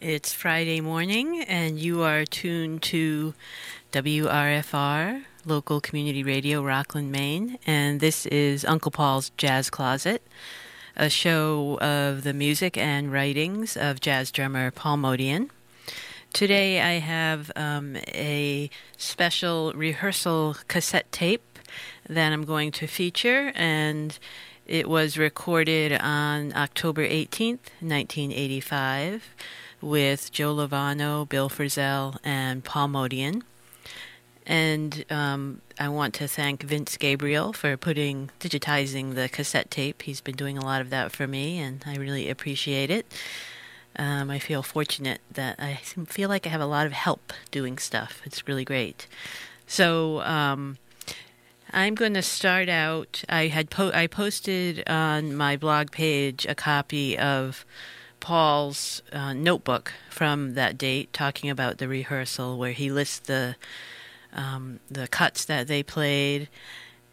It's Friday morning, and you are tuned to WRFR, local community radio, Rockland, Maine. And this is Uncle Paul's Jazz Closet, a show of the music and writings of jazz drummer Paul Motian. Today I have um, a special rehearsal cassette tape that I'm going to feature, and it was recorded on October 18th, 1985, with Joe Lovano, Bill Frisell, and Paul Motian. And um, I want to thank Vince Gabriel for putting digitizing the cassette tape. He's been doing a lot of that for me, and I really appreciate it. Um, I feel fortunate that I feel like I have a lot of help doing stuff. It's really great. So um, I'm going to start out. I had po- I posted on my blog page a copy of Paul's uh, notebook from that date, talking about the rehearsal, where he lists the um, the cuts that they played,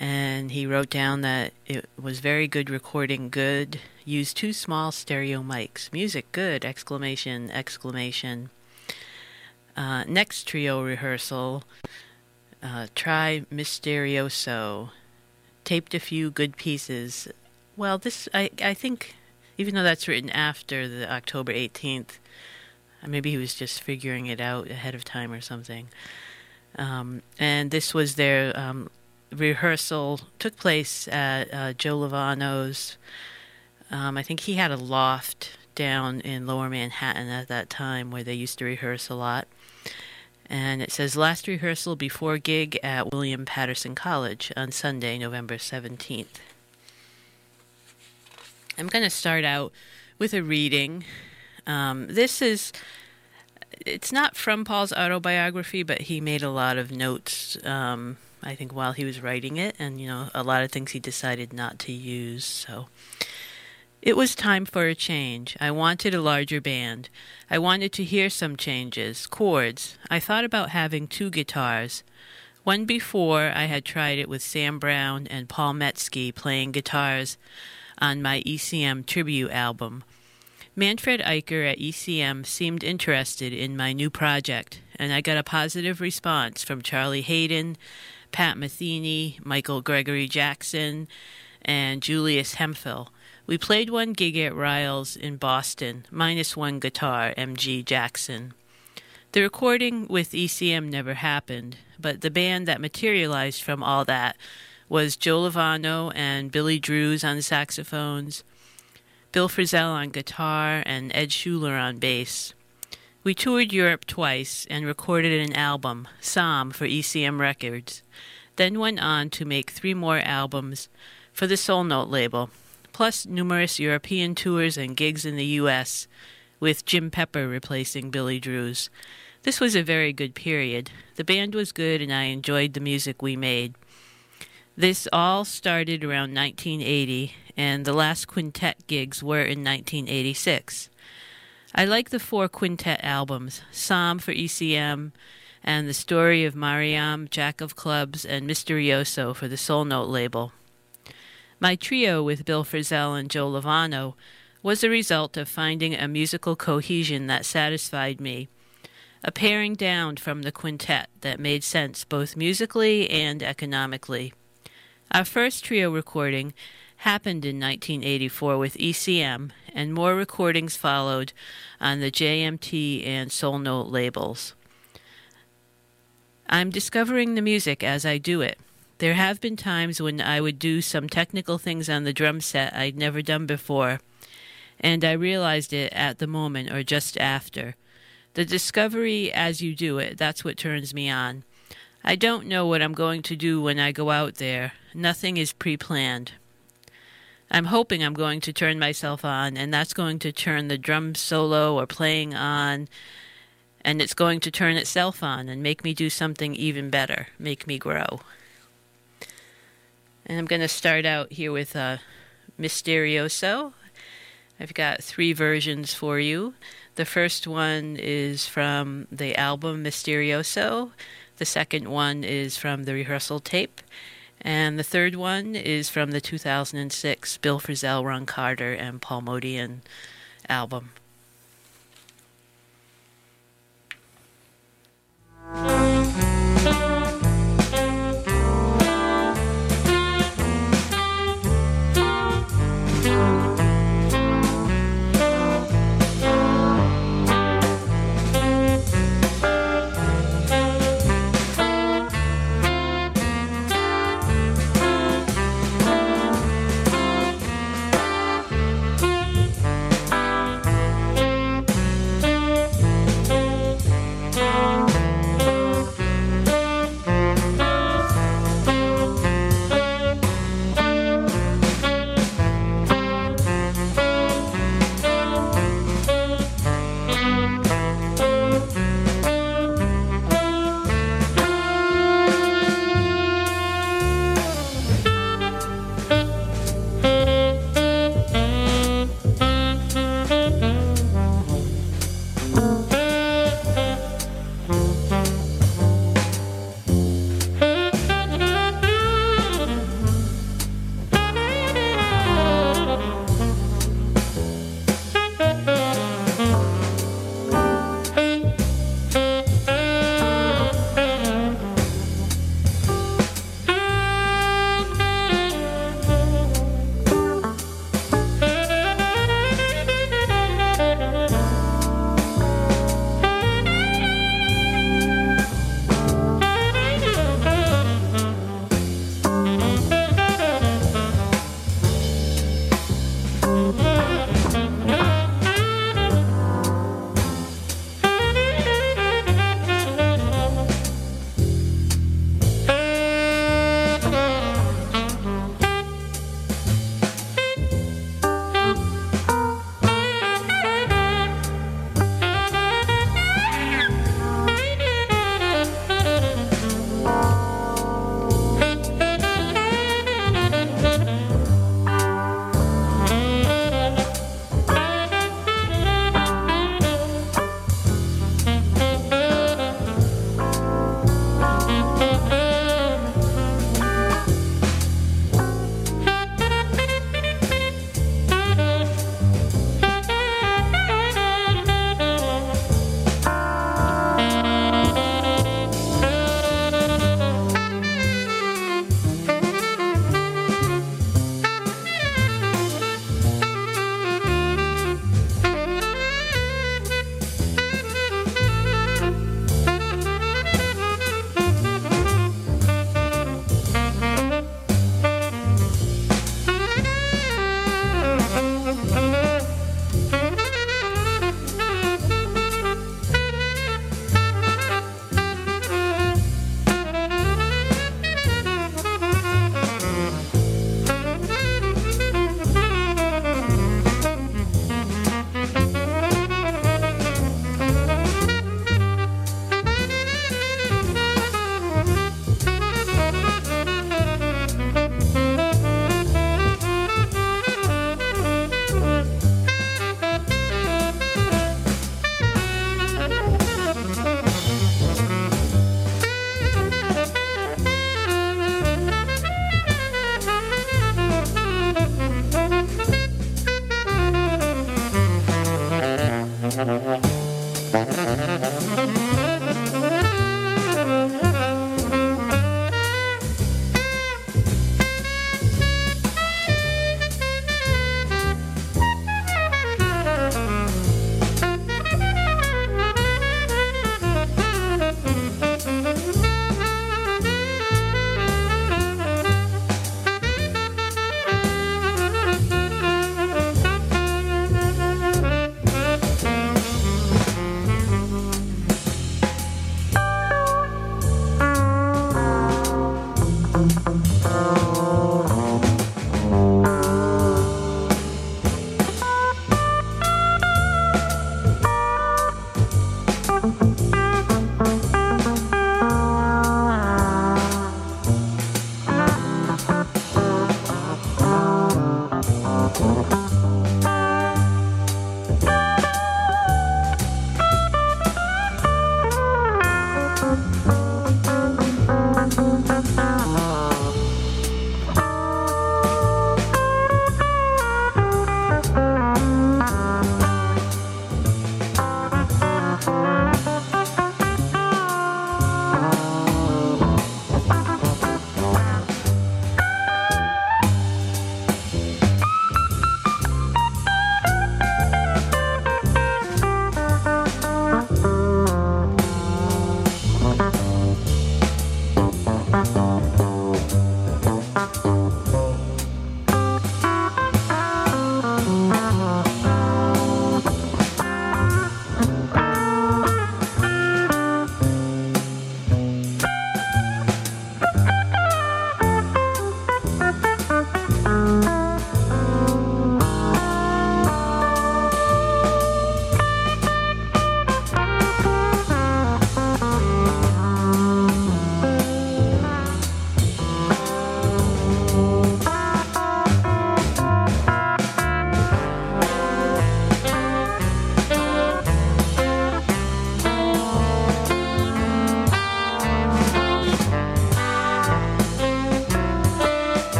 and he wrote down that it was very good recording, good. Used two small stereo mics. Music good! Exclamation! Exclamation. Uh, next trio rehearsal. Uh, try Misterioso. Taped a few good pieces. Well, this I I think, even though that's written after the October eighteenth, maybe he was just figuring it out ahead of time or something. Um, and this was their um, rehearsal took place at uh, Joe Lovano's. Um, I think he had a loft down in Lower Manhattan at that time where they used to rehearse a lot. And it says last rehearsal before gig at William Paterson College on Sunday, November 17th. I'm going to start out with a reading. Um, this is it's not from Paul's autobiography, but he made a lot of notes, um, I think, while he was writing it, and, you know, a lot of things he decided not to use. So it was time for a change. I wanted a larger band. I wanted to hear some changes, chords. I thought about having two guitars. One before, I had tried it with Sam Brown and Paul Metzke playing guitars on my ECM tribute album. Manfred Eicher at ECM seemed interested in my new project, and I got a positive response from Charlie Haden, Pat Metheny, Michael Gregory Jackson, and Julius Hemphill. We played one gig at Ryles in Boston, minus one guitar, MG Jackson. The recording with ECM never happened, but the band that materialized from all that was Joe Lovano and Billy Drewes on saxophones, Bill Frisell on guitar, and Ed Schuller on bass. We toured Europe twice and recorded an album, Psalm, for ECM Records, then went on to make three more albums for the Soul Note label, plus numerous European tours and gigs in the U.S., with Jim Pepper replacing Billy Drewes. This was a very good period. The band was good and I enjoyed the music we made. This all started around 1980, and the last quintet gigs were in 1986. I like the four quintet albums Psalm for ECM, and The Story of Maryam, Jack of Clubs, and Misterioso for the Soul Note label. My trio with Bill Frisell and Joe Lovano was a result of finding a musical cohesion that satisfied me, a paring down from the quintet that made sense both musically and economically. Our first trio recording happened in 1984 with ECM, and more recordings followed on the JMT and Soul Note labels. I'm discovering the music as I do it. There have been times when I would do some technical things on the drum set I'd never done before, and I realized it at the moment or just after. The discovery as you do it, that's what turns me on. I don't know what I'm going to do when I go out there. Nothing is pre planned. I'm hoping I'm going to turn myself on, and that's going to turn the drum solo or playing on, and it's going to turn itself on and make me do something even better, make me grow. And I'm going to start out here with uh, Misterioso. I've got three versions for you. The first one is from the album Misterioso. The second one is from the rehearsal tape. And the third one is from the 2006 Bill Frisell, Ron Carter, and Paul Motian album.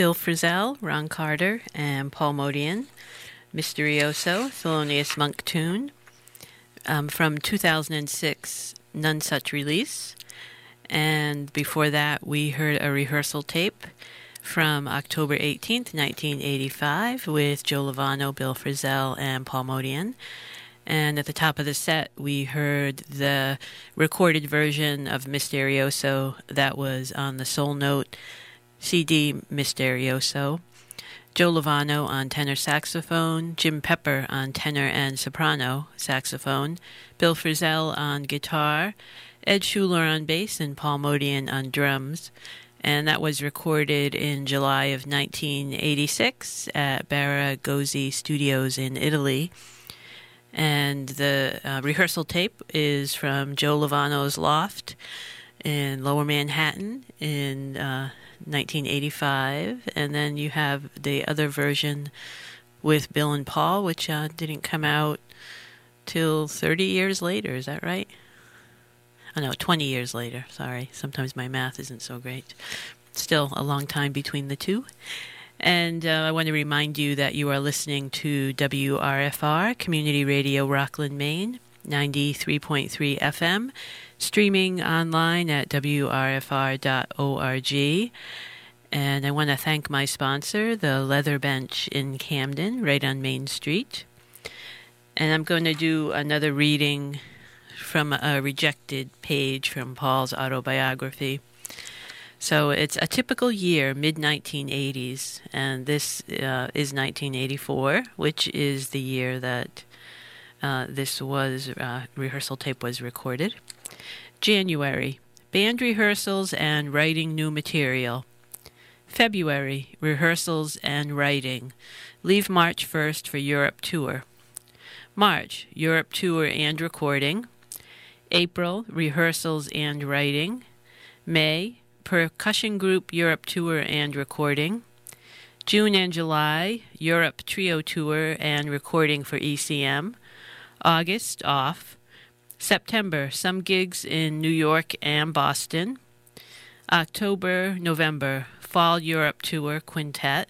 Bill Frisell, Ron Carter, and Paul Motian, Misterioso, Thelonious Monk tune um, from 2006, Nonesuch Release. And before that, we heard a rehearsal tape from October 18th, 1985, with Joe Lovano, Bill Frisell, and Paul Motian. And at the top of the set, we heard the recorded version of Misterioso that was on the Soul Note CD Misterioso. Joe Lovano on tenor saxophone, Jim Pepper on tenor and soprano saxophone, Bill Frisell on guitar, Ed Schuller on bass, and Paul Motian on drums. And that was recorded in July of 1986 at Barigozzi Studios in Italy. And the uh, rehearsal tape is from Joe Lovano's loft in Lower Manhattan in uh, 1985, and then you have the other version with Bill and Paul, which uh, didn't come out till 30 years later. Is that right? Oh no, 20 years later. Sorry, sometimes my math isn't so great. Still a long time between the two. And uh, I want to remind you that you are listening to WRFR, Community Radio Rockland, Maine, 93.3 FM streaming online at wrfr.org. And I want to thank my sponsor, the Leather Bench in Camden, right on Main Street. And I'm going to do another reading from a rejected page from Paul's autobiography. So it's a typical year, mid 1980s, and this uh, is 1984, which is the year that uh, this was uh, rehearsal tape was recorded. January, band rehearsals and writing new material. February, rehearsals and writing. Leave March 1st for Europe tour. March, Europe tour and recording. April, rehearsals and writing. May, percussion group Europe tour and recording. June and July, Europe trio tour and recording for ECM. August, off. September, some gigs in New York and Boston. October, November, Fall Europe Tour Quintet.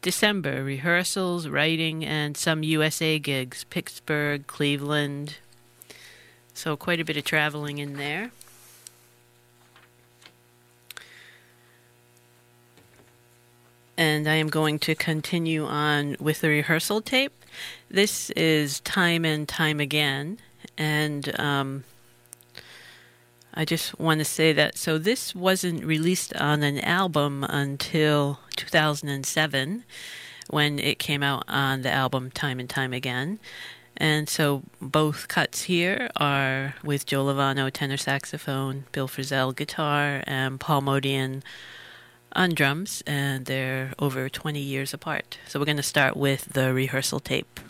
December, rehearsals, writing, and some USA gigs Pittsburgh, Cleveland. So, quite a bit of traveling in there. And I am going to continue on with the rehearsal tape. This is Time and Time Again and um, I just want to say that so this wasn't released on an album until 2007 when it came out on the album Time and Time Again. And so both cuts here are with Joe Lovano tenor saxophone, Bill Frisell guitar, and Paul Motian on drums, and they're over 20 years apart. So we're going to start with the rehearsal tape.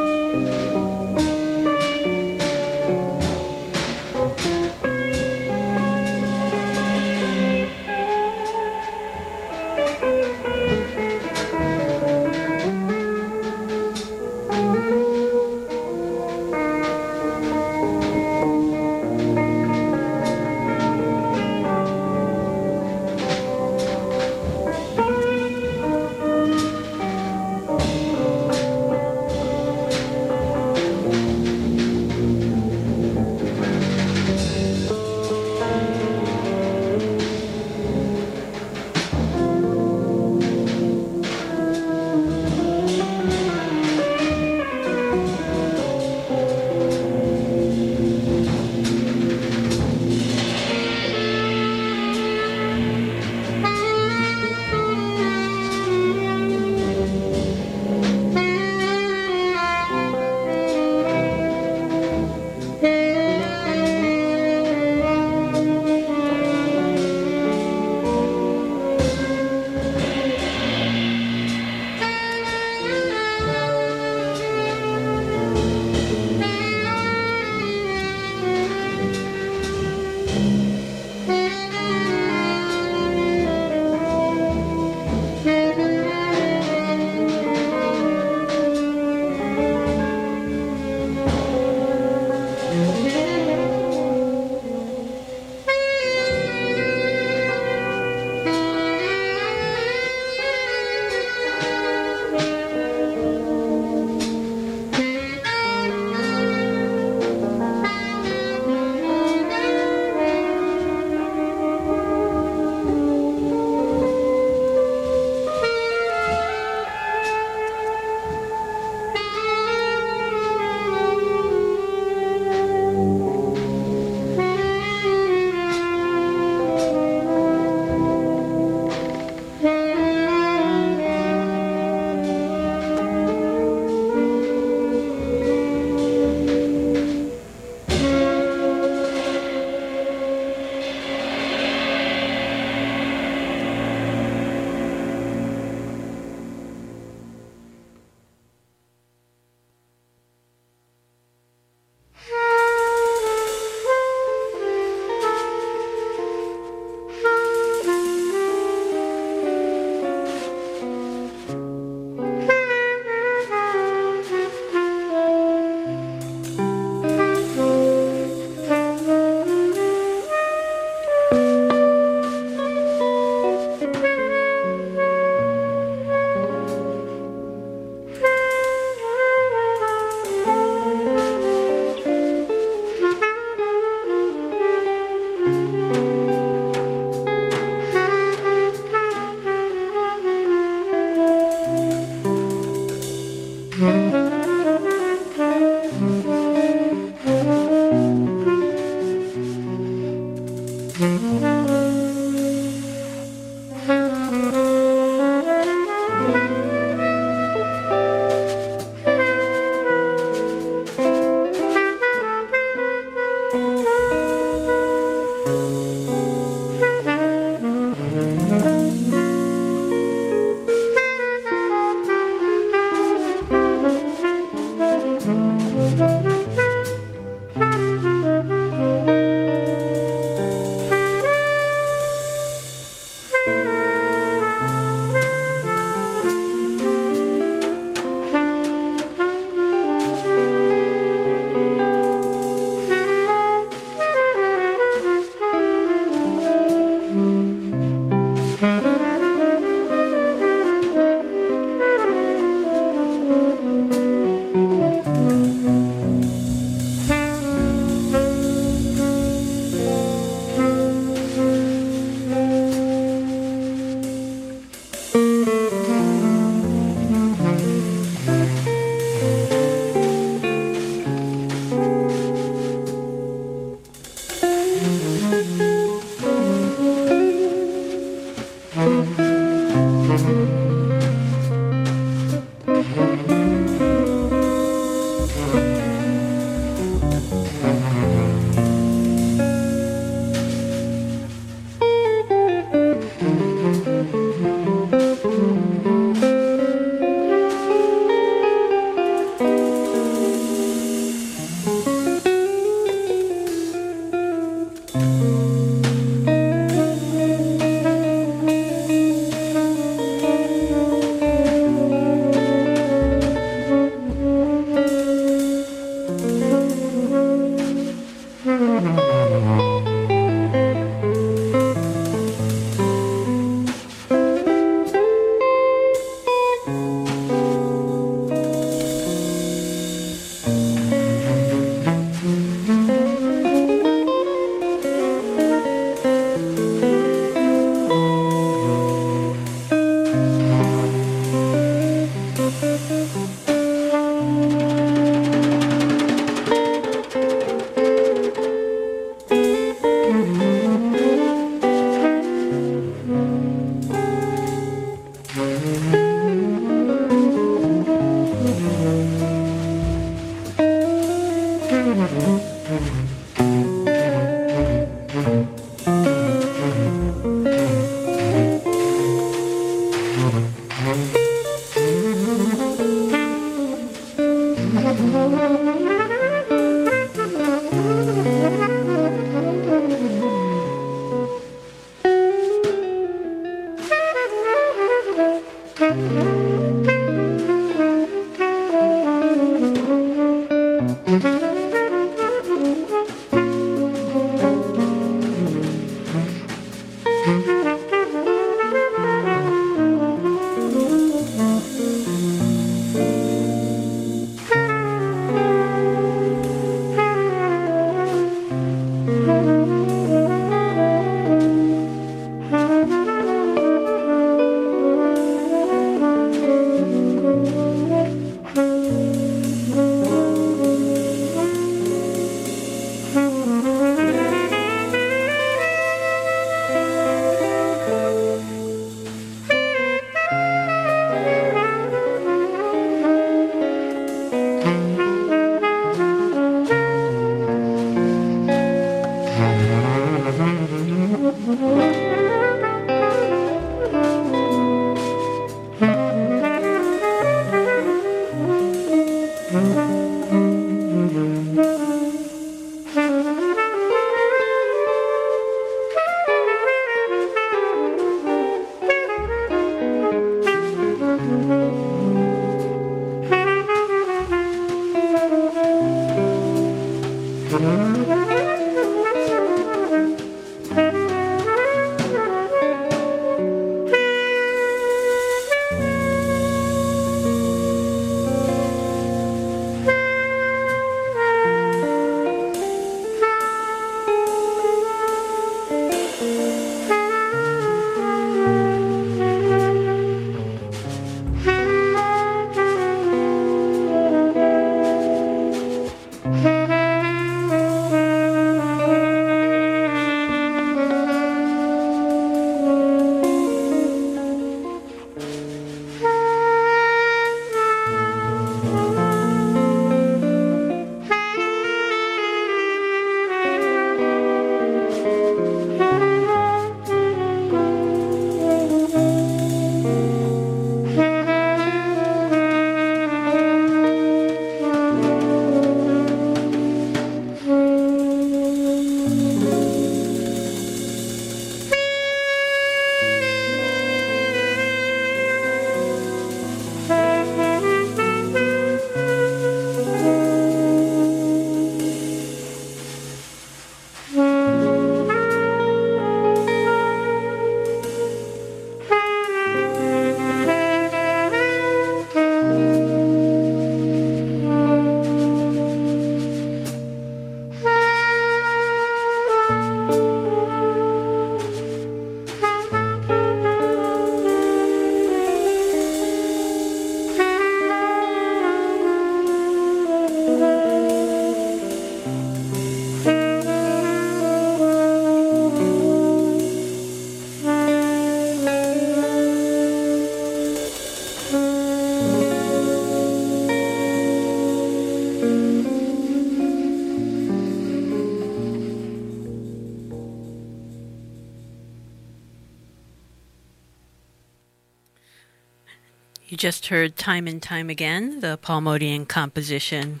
Just heard time and time again the Paul Motian composition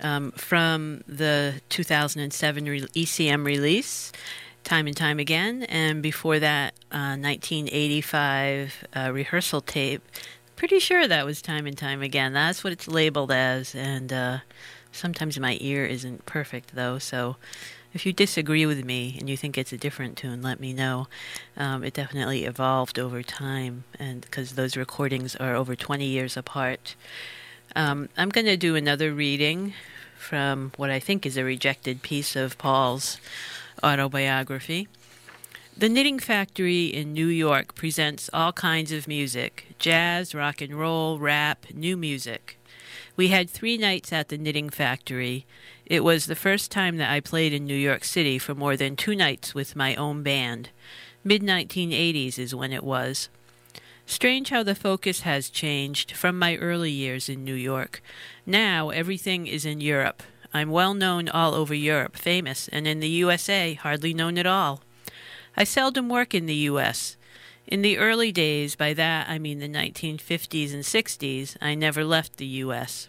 um, from the 2007 re- ECM release, Time and Time Again, and before that, uh, 1985 uh, rehearsal tape. Pretty sure that was Time and Time Again. That's what it's labeled as, and uh, sometimes my ear isn't perfect though, so if you disagree with me and you think it's a different tune, let me know. Um, it definitely evolved over time, and because those recordings are over 20 years apart. Um, I'm going to do another reading from what I think is a rejected piece of Paul's autobiography. The Knitting Factory in New York presents all kinds of music jazz, rock and roll, rap, new music. We had three nights at the Knitting Factory. It was the first time that I played in New York City for more than two nights with my own band. Mid 1980s is when it was. Strange how the focus has changed from my early years in New York. Now everything is in Europe. I'm well known all over Europe, famous, and in the USA, hardly known at all. I seldom work in the US. In the early days, by that I mean the 1950s and 60s, I never left the US.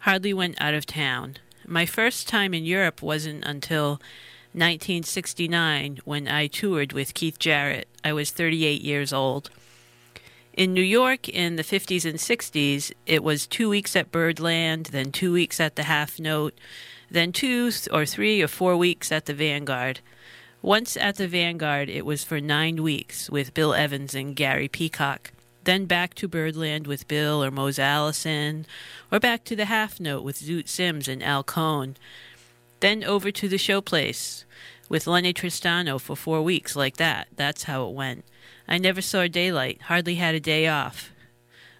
Hardly went out of town. My first time in Europe wasn't until 1969 when I toured with Keith Jarrett. I was 38 years old. In New York in the 50s and 60s, it was two weeks at Birdland, then two weeks at the Half Note, then two or three or four weeks at the Vanguard. Once at the Vanguard, it was for nine weeks with Bill Evans and Gary Peacock. Then back to Birdland with Bill or Mose Allison, or back to the Half Note with Zoot Sims and Al Cohn. Then over to the Showplace with Lennie Tristano for four weeks, like that. That's how it went. I never saw daylight, hardly had a day off.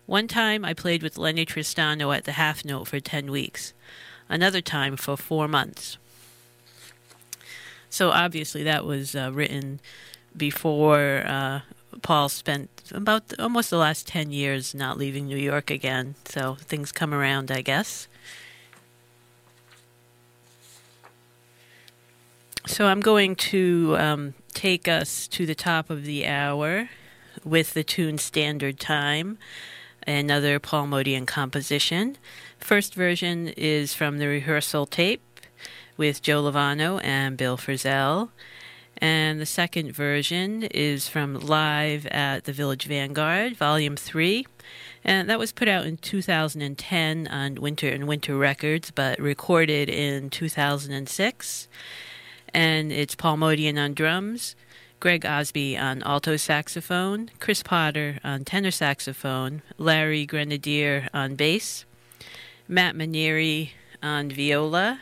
One time I played with Lennie Tristano at the Half Note for 10 weeks, another time for four months. So obviously that was uh, written before uh, Paul spent about almost the last 10 years not leaving New York again. So things come around, I guess. So I'm going to um, take us to the top of the hour with the tune Standard Time, another Paul Motian composition. First version is from the rehearsal tape with Joe Lovano and Bill Frisell. And the second version is from Live at the Village Vanguard, Volume 3. And that was put out in 2010 on Winter and Winter Records, but recorded in 2006 and it's Paul Motian on drums, Greg Osby on alto saxophone, Chris Potter on tenor saxophone, Larry Grenadier on bass, Mat Maneri on viola,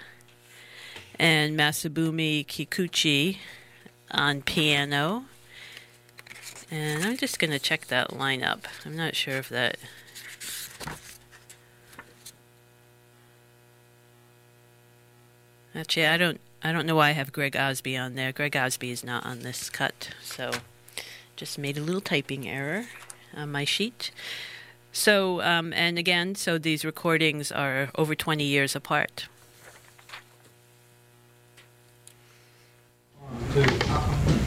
and Masabumi Kikuchi on piano. And I'm just going to check that lineup. I'm not sure if that. Actually, I don't I don't know why I have Greg Osby on there. Greg Osby is not on this cut, so just made a little typing error on my sheet. So, um, and again, so these recordings are over 20 years apart. One,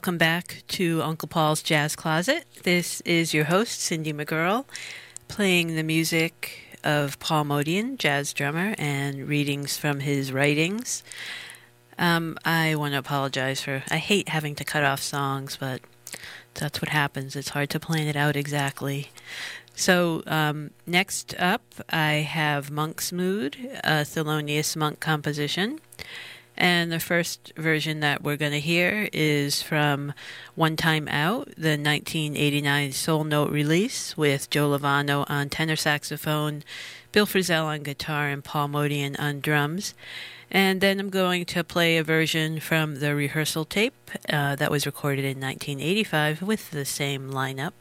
Welcome back to Uncle Paul's Jazz Closet. This is your host, Cindy McGurl, playing the music of Paul Motian, jazz drummer, and readings from his writings. Um, I want to apologize for, I hate having to cut off songs, but that's what happens. It's hard to plan it out exactly. So um, next up, I have Monk's Mood, a Thelonious Monk composition. And the first version that we're going to hear is from One Time Out, the 1989 Soul Note release with Joe Lovano on tenor saxophone, Bill Frisell on guitar, and Paul Motian on drums. And then I'm going to play a version from the rehearsal tape uh, that was recorded in 1985 with the same lineup.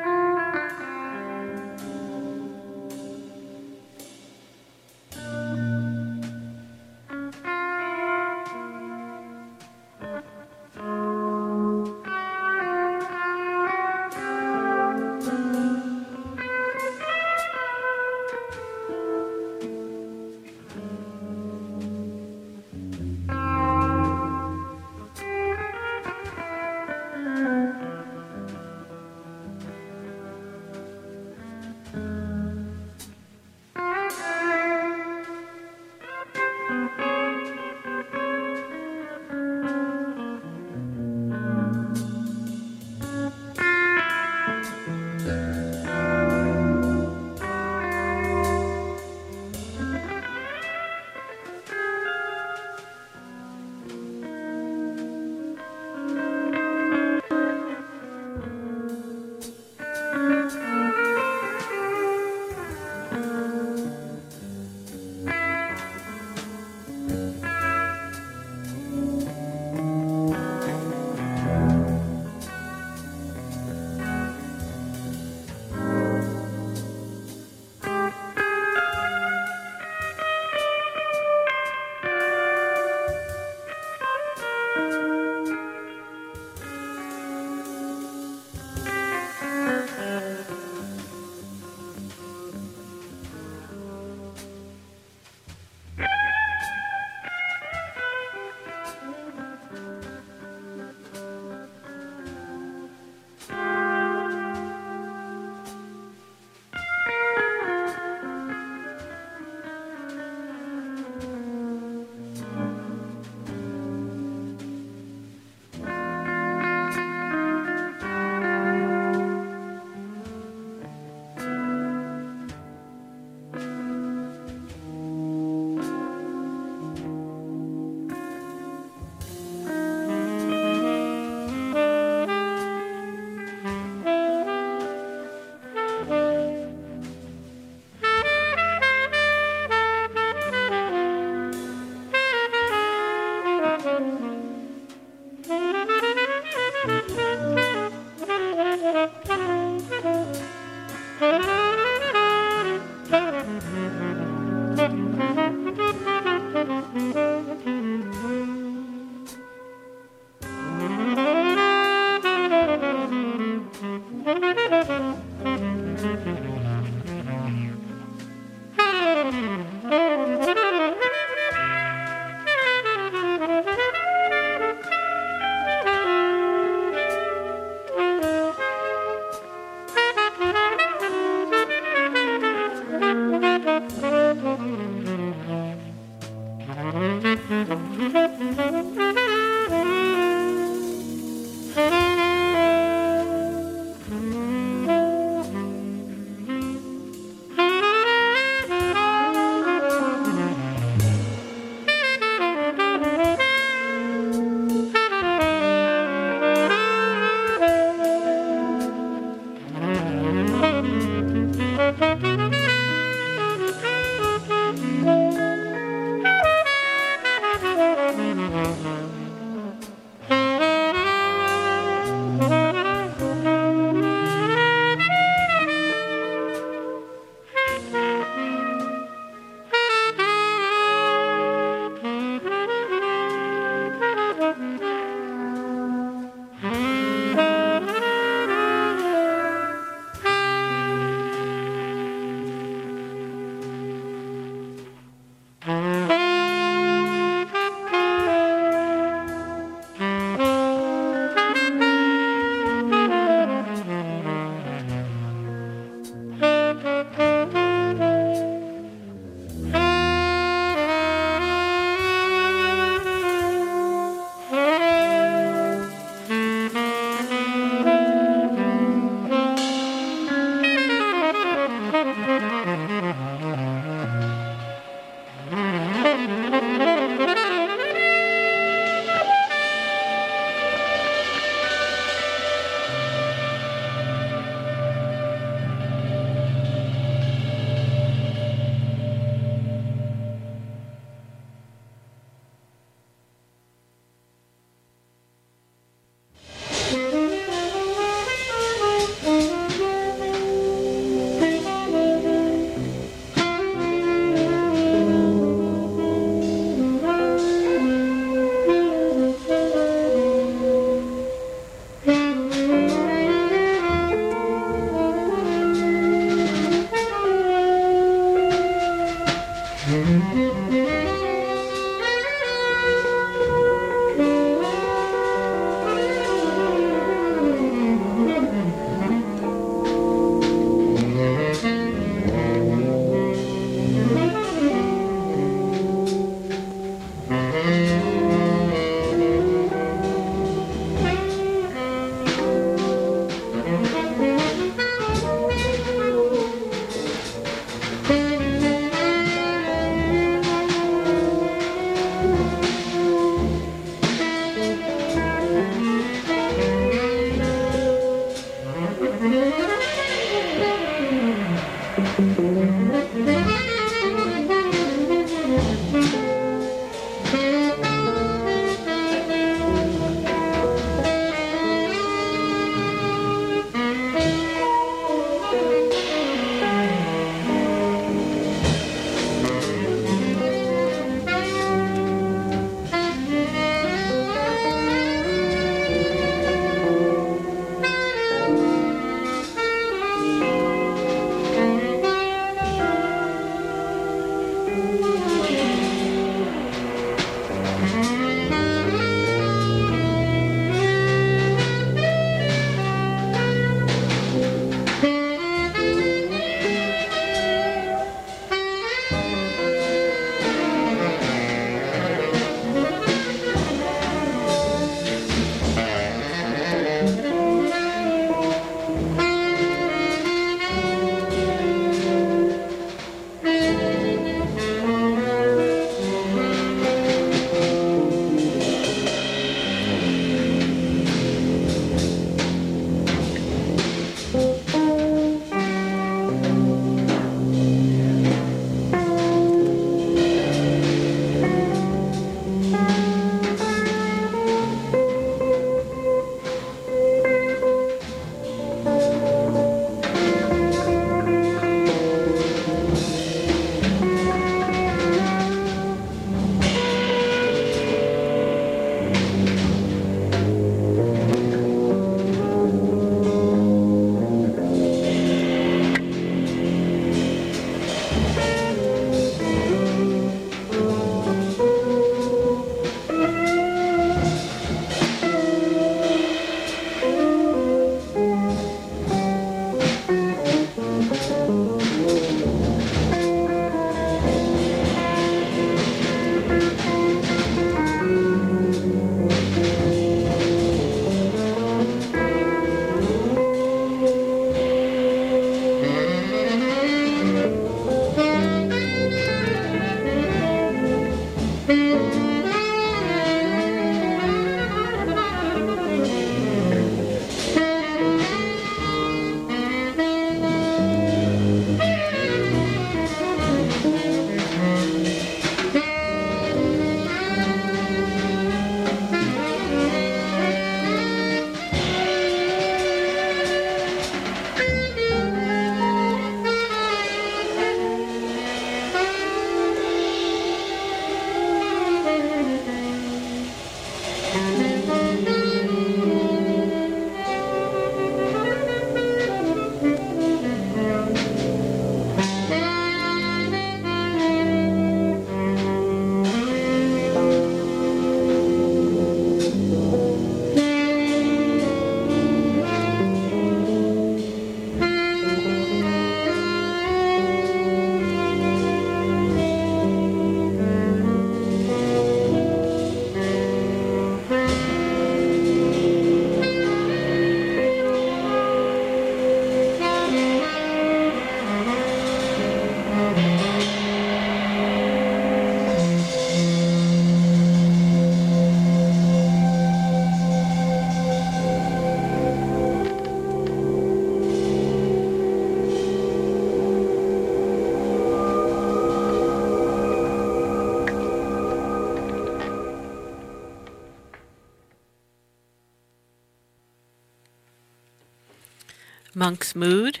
Monk's Mood,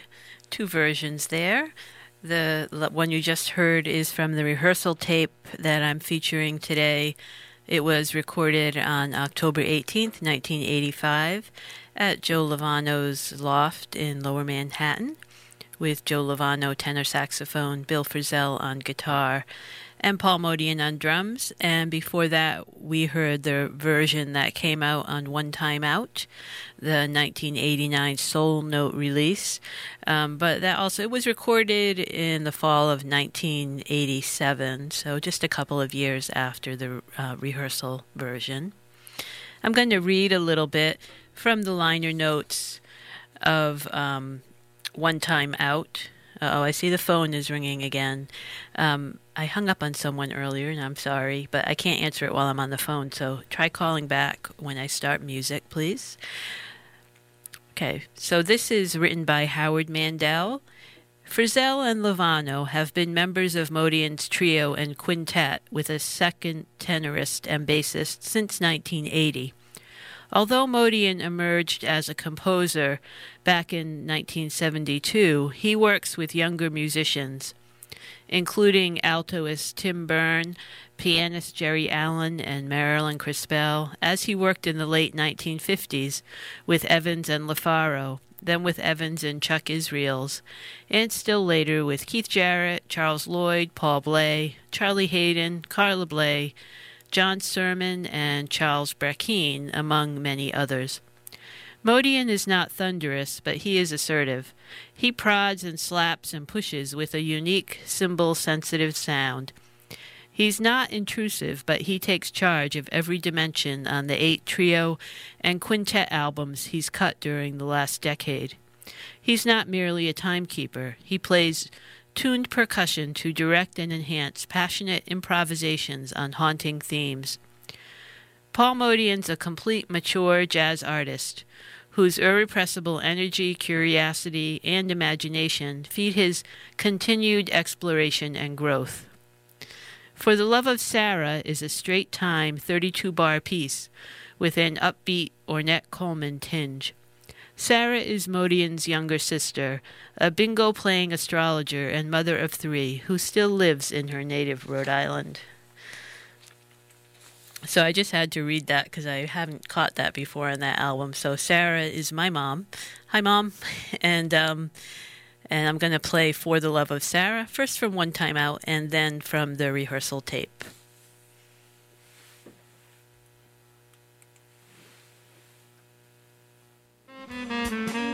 two versions there. The one you just heard is from the rehearsal tape that I'm featuring today. It was recorded on October 18th, 1985, at Joe Lovano's loft in Lower Manhattan, with Joe Lovano tenor saxophone, Bill Frisell on guitar, and Paul Motian on drums. And before that, we heard the version that came out on One Time Out, the 1989 Soul Note release. Um, but that also it was recorded in the fall of 1987, so just a couple of years after the uh, rehearsal version. I'm going to read a little bit from the liner notes of um, One Time Out. Oh, I see the phone is ringing again. Um, I hung up on someone earlier, and I'm sorry, but I can't answer it while I'm on the phone, so try calling back when I start music, please. Okay, so this is written by Howard Mandel. Frisell and Lovano have been members of Motian's trio and quintet with a second tenorist and bassist since 1980. Although Motian emerged as a composer back in 1972, he works with younger musicians including altoist Tim Berne, pianist Geri Allen, and Marilyn Crispell, as he worked in the late 1950s with Evans and LaFaro, then with Evans and Chuck Israels, and still later with Keith Jarrett, Charles Lloyd, Paul Bley, Charlie Haden, Carla Bley, John Surman, and Charles Brackeen, among many others. Motian is not thunderous, but he is assertive. He prods and slaps and pushes with a unique, cymbal sensitive sound. He's not intrusive, but he takes charge of every dimension on the eight trio and quintet albums he's cut during the last decade. He's not merely a timekeeper, he plays tuned percussion to direct and enhance passionate improvisations on haunting themes. Paul Motian's a complete, mature jazz artist whose irrepressible energy, curiosity, and imagination feed his continued exploration and growth. For the Love of Sarah is a straight time 32 bar piece with an upbeat Ornette Coleman tinge. Sarah is Motian's younger sister, a bingo playing astrologer and mother of three who still lives in her native Rhode Island. So I just had to read that because I haven't caught that before on that album. So Sarah is my mom. Hi, mom, and um, and I'm gonna play "For the Love of Sarah" first from One Time Out, and then from the rehearsal tape. Música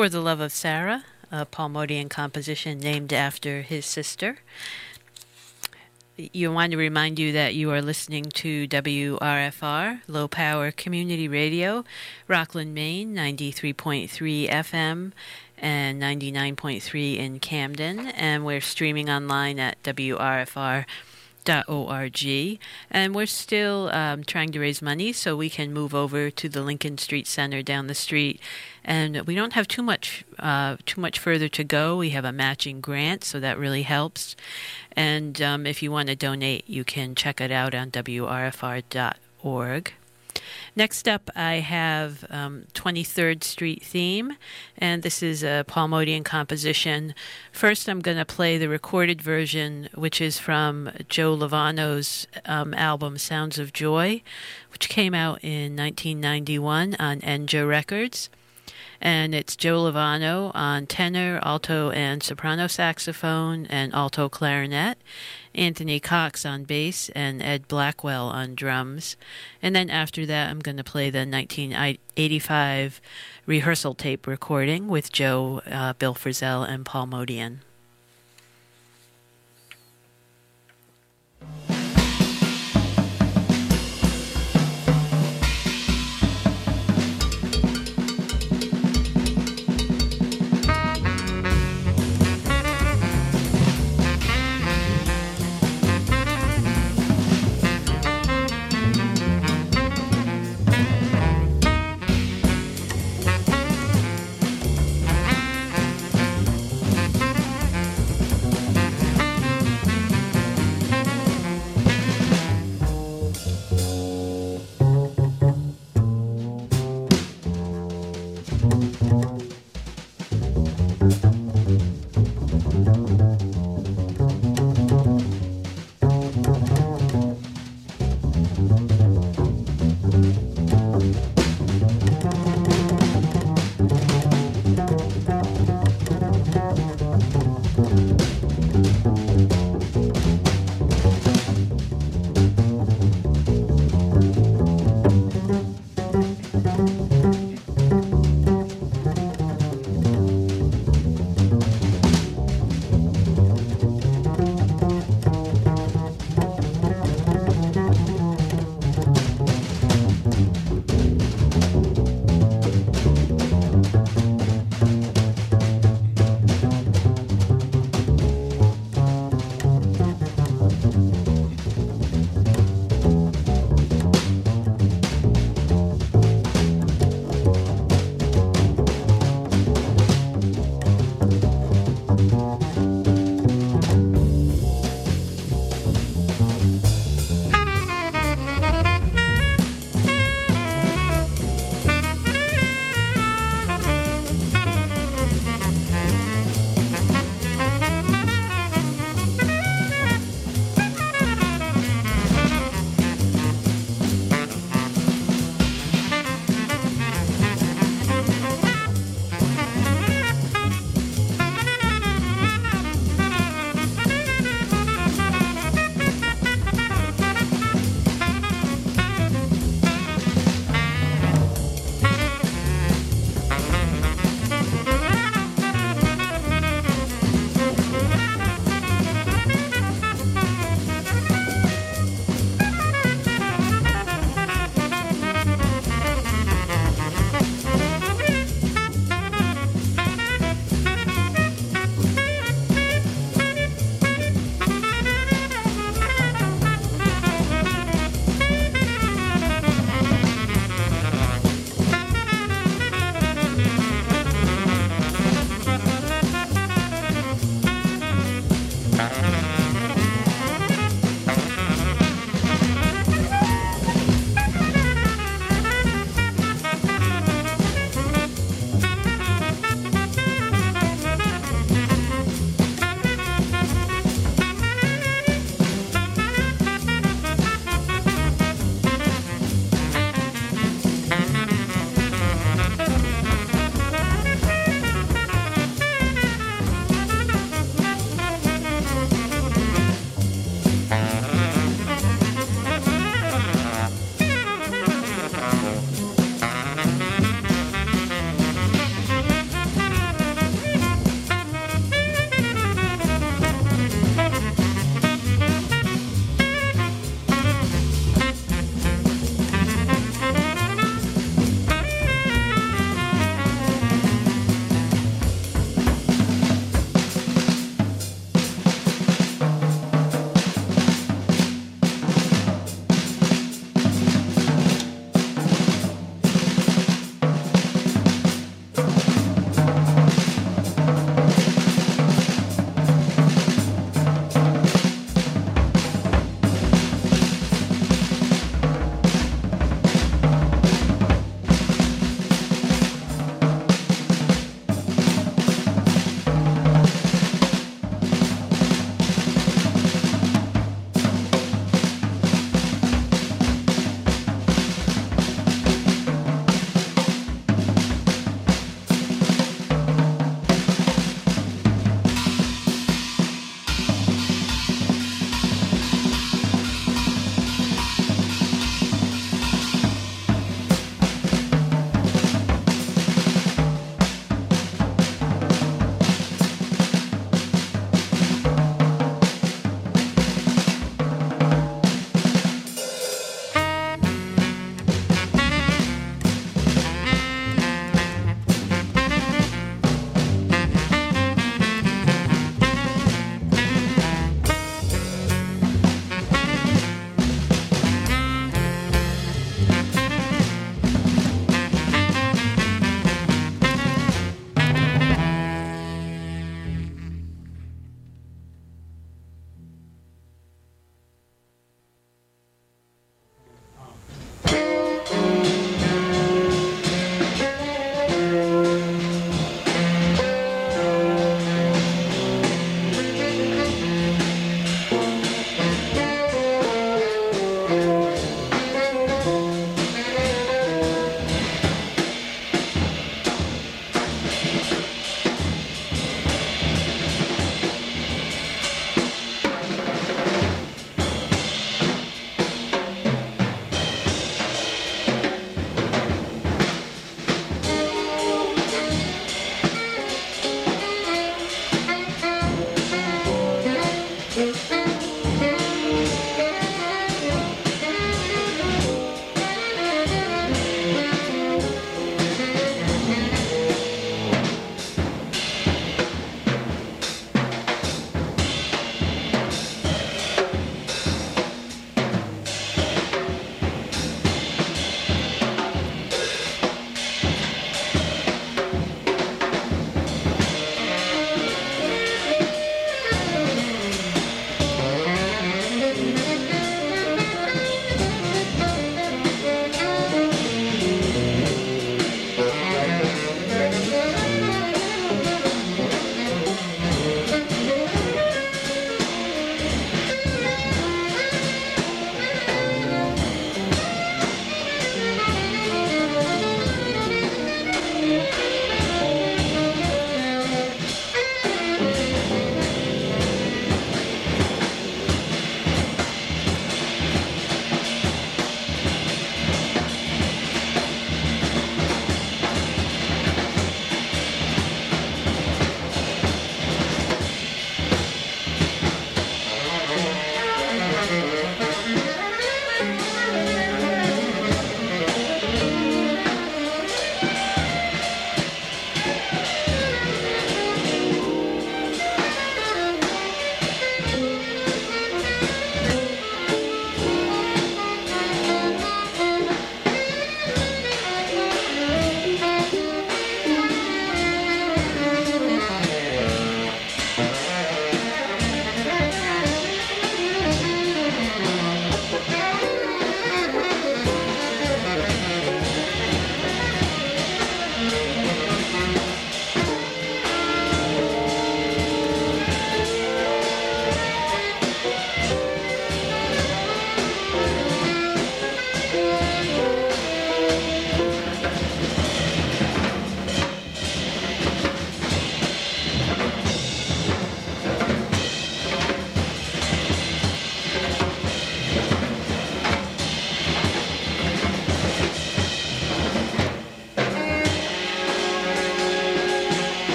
For the Love of Sarah, a Paul Motian composition named after his sister. You want to remind you that you are listening to WRFR, Low Power Community Radio, Rockland, Maine, 93.3 FM and 99.3 in Camden, and we're streaming online at WRFR org. And we're still um, trying to raise money so we can move over to the lincoln street center down the street. And we don't have too much uh, too much further to go. We have a matching grant so that really helps. And um, if you want to donate you can check it out on wrfr.org Next up, I have um, 23rd Street Theme, and this is a Paul Motian composition. First, I'm going to play the recorded version, which is from Joe Lovano's um, album Sounds of Joy, which came out in 1991 on Enja Records and it's Joe Lovano on tenor, alto, and soprano saxophone and alto clarinet, Anthony Cox on bass, and Ed Blackwell on drums. And then after that, I'm going to play the 1985 rehearsal tape recording with Joe, uh, Bill Frisell, and Paul Motian.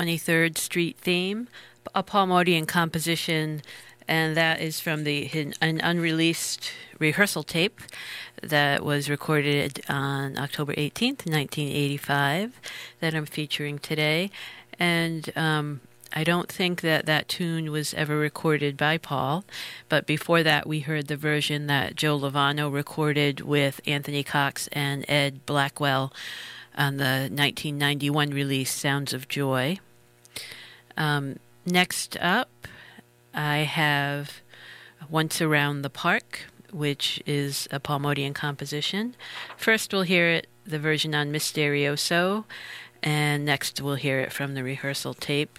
23rd Street theme, a Paul Motian composition, and that is from the an unreleased rehearsal tape that was recorded on October 18th, 1985, that I'm featuring today. And um, I don't think that that tune was ever recorded by Paul, but before that, we heard the version that Joe Lovano recorded with Anthony Cox and Ed Blackwell on the 1991 release Sounds of Joy. Um, next up, I have Once Around the Park, which is a Paul Motian composition. First, we'll hear it, the version on Misterioso, and next, we'll hear it from the rehearsal tape.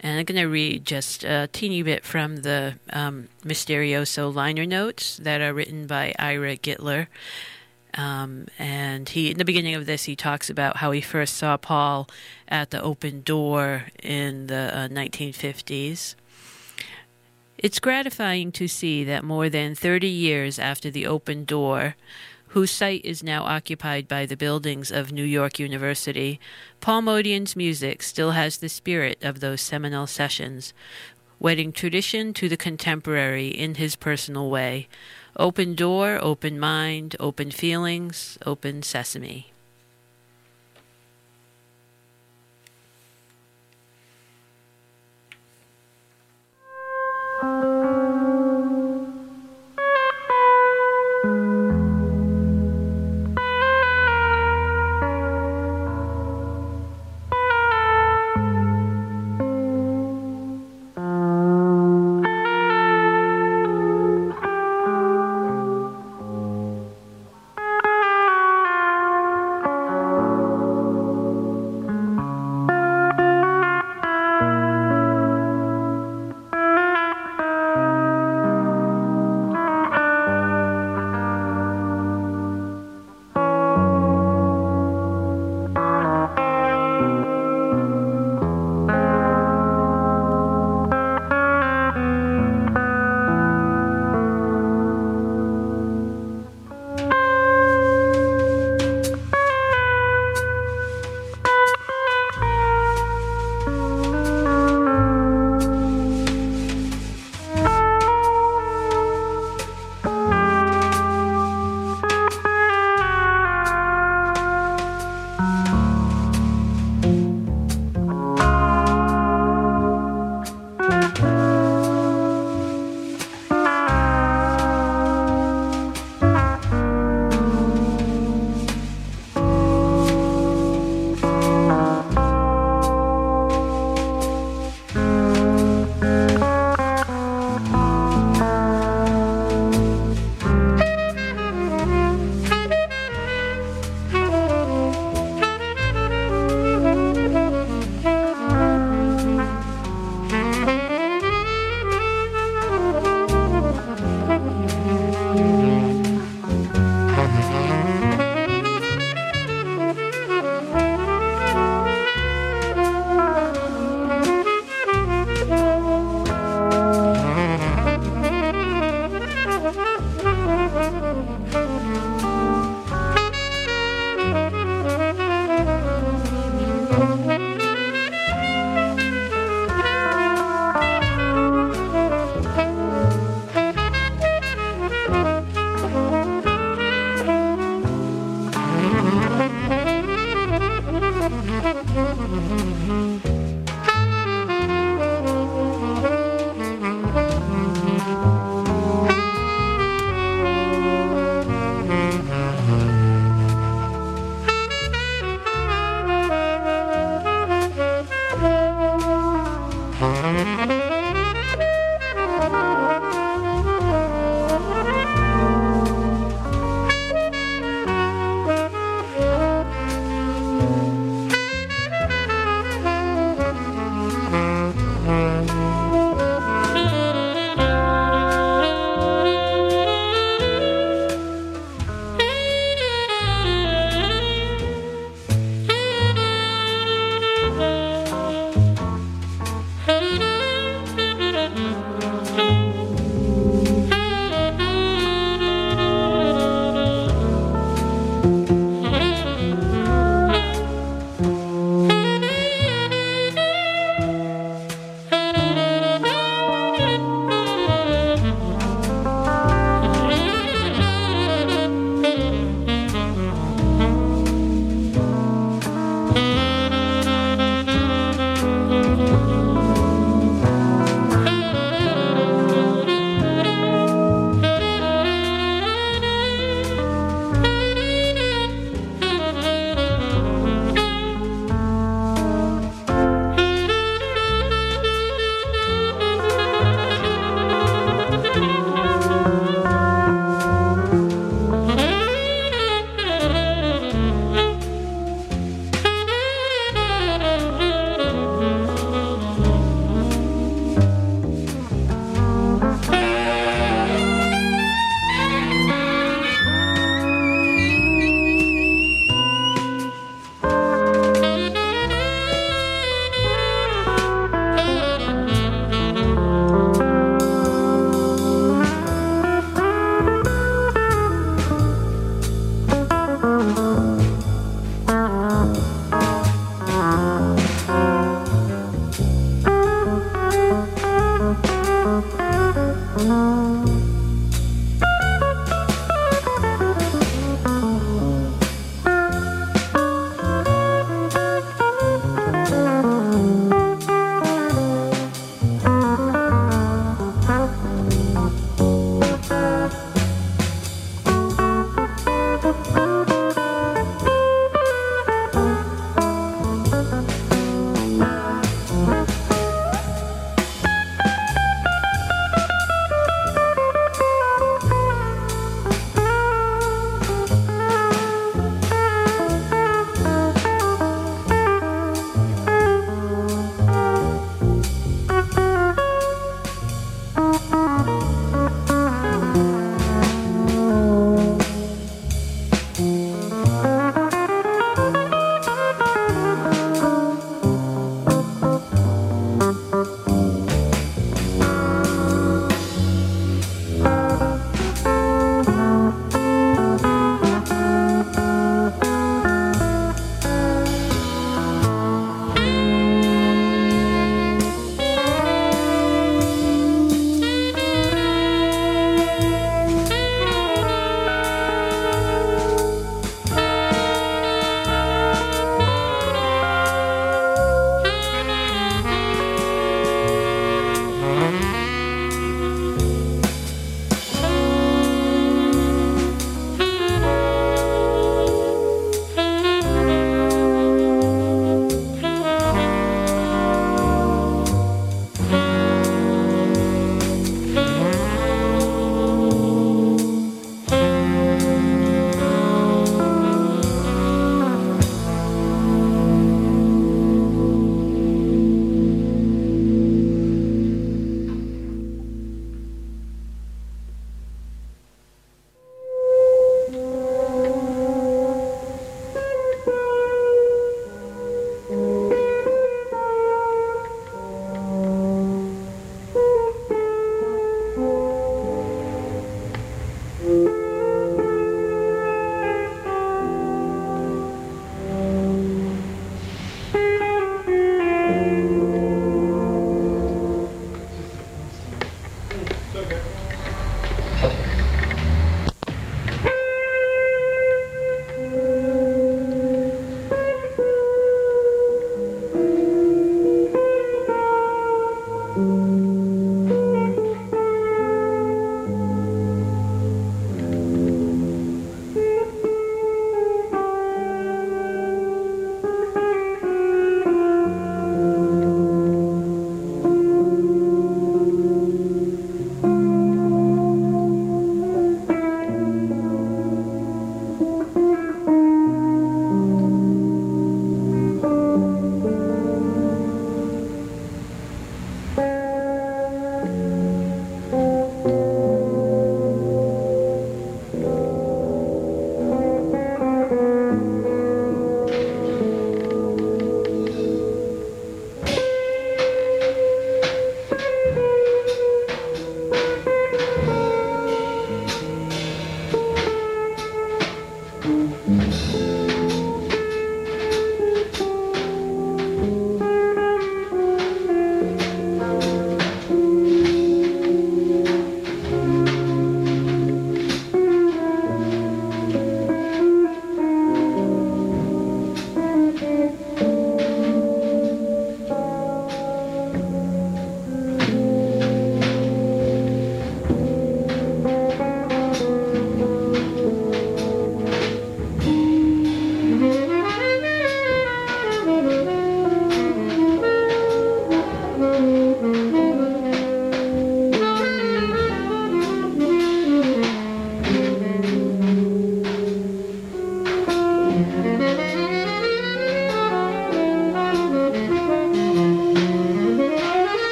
And I'm going to read just a teeny bit from the um, Misterioso liner notes that are written by Ira Gitler. Um, and he, in the beginning of this, he talks about how he first saw Paul at the open door in the uh, 1950s. It's gratifying to see that more than 30 years after the open door, whose site is now occupied by the buildings of New York University, Paul Motian's music still has the spirit of those seminal sessions, wedding tradition to the contemporary in his personal way. Open door, open mind, open feelings, open sesame.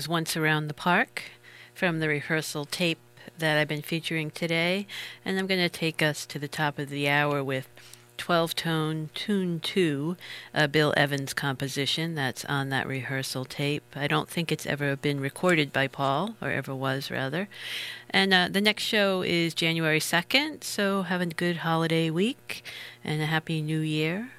Was Once Around the Park from the rehearsal tape that I've been featuring today. And I'm going to take us to the top of the hour with 12 tone tune 2 a bill evans composition that's on that rehearsal tape i don't think it's ever been recorded by paul or ever was rather and uh, the next show is january 2nd so have a good holiday week and a happy new year